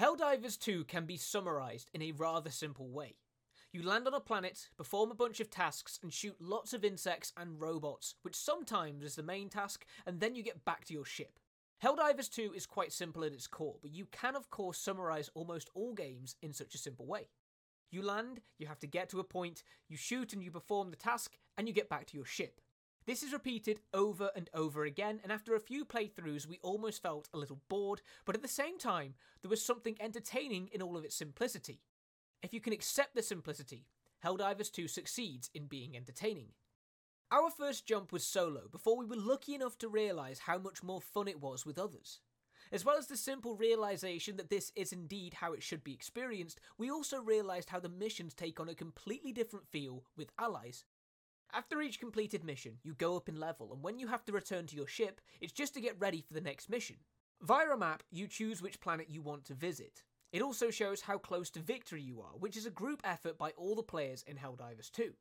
Helldivers 2 can be summarised in a rather simple way. You land on a planet, perform a bunch of tasks, and shoot lots of insects and robots, which sometimes is the main task, and then you get back to your ship. Helldivers 2 is quite simple at its core, but you can of course summarise almost all games in such a simple way. You land, you have to get to a point, you shoot and you perform the task, and you get back to your ship. This is repeated over and over again, and after a few playthroughs, we almost felt a little bored, but at the same time, there was something entertaining in all of its simplicity. If you can accept the simplicity, Helldivers 2 succeeds in being entertaining. Our first jump was solo before we were lucky enough to realise how much more fun it was with others. As well as the simple realization that this is indeed how it should be experienced, we also realised how the missions take on a completely different feel with allies. After each completed mission, you go up in level, and when you have to return to your ship, it's just to get ready for the next mission. Via a map, you choose which planet you want to visit. It also shows how close to victory you are, which is a group effort by all the players in Helldivers 2.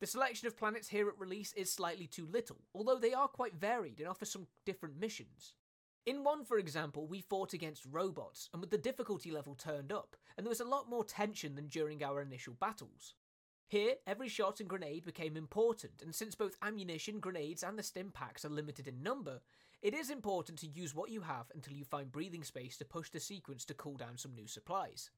The selection of planets here at release is slightly too little, although they are quite varied and offer some different missions. In one, for example, we fought against robots, and with the difficulty level turned up, and there was a lot more tension than during our initial battles. Here, every shot and grenade became important, and since both ammunition, grenades, and the stim packs are limited in number, it is important to use what you have until you find breathing space to push the sequence to cool down some new supplies.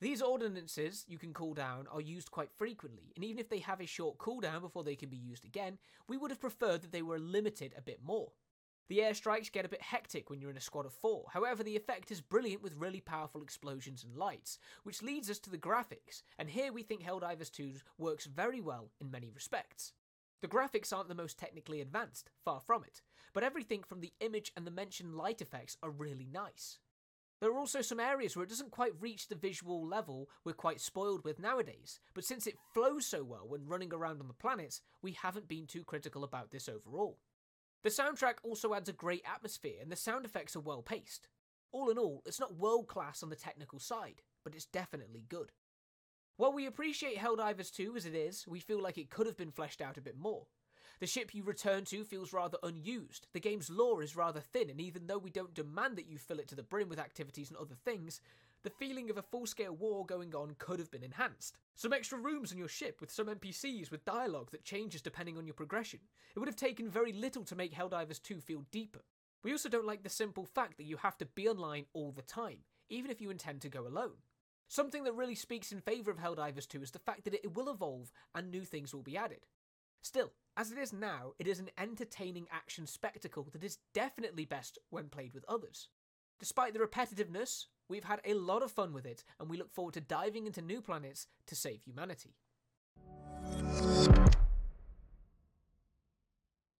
These ordinances you can cool down are used quite frequently, and even if they have a short cooldown before they can be used again, we would have preferred that they were limited a bit more. The airstrikes get a bit hectic when you're in a squad of four, however, the effect is brilliant with really powerful explosions and lights, which leads us to the graphics, and here we think Helldivers 2 works very well in many respects. The graphics aren't the most technically advanced, far from it, but everything from the image and the mentioned light effects are really nice. There are also some areas where it doesn't quite reach the visual level we're quite spoiled with nowadays, but since it flows so well when running around on the planets, we haven't been too critical about this overall. The soundtrack also adds a great atmosphere, and the sound effects are well paced. All in all, it's not world class on the technical side, but it's definitely good. While we appreciate Helldivers 2 as it is, we feel like it could have been fleshed out a bit more. The ship you return to feels rather unused, the game's lore is rather thin, and even though we don't demand that you fill it to the brim with activities and other things, the feeling of a full scale war going on could have been enhanced. Some extra rooms on your ship with some NPCs with dialogue that changes depending on your progression. It would have taken very little to make Helldivers 2 feel deeper. We also don't like the simple fact that you have to be online all the time, even if you intend to go alone. Something that really speaks in favour of Helldivers 2 is the fact that it will evolve and new things will be added. Still, as it is now, it is an entertaining action spectacle that is definitely best when played with others. Despite the repetitiveness, we've had a lot of fun with it, and we look forward to diving into new planets to save humanity.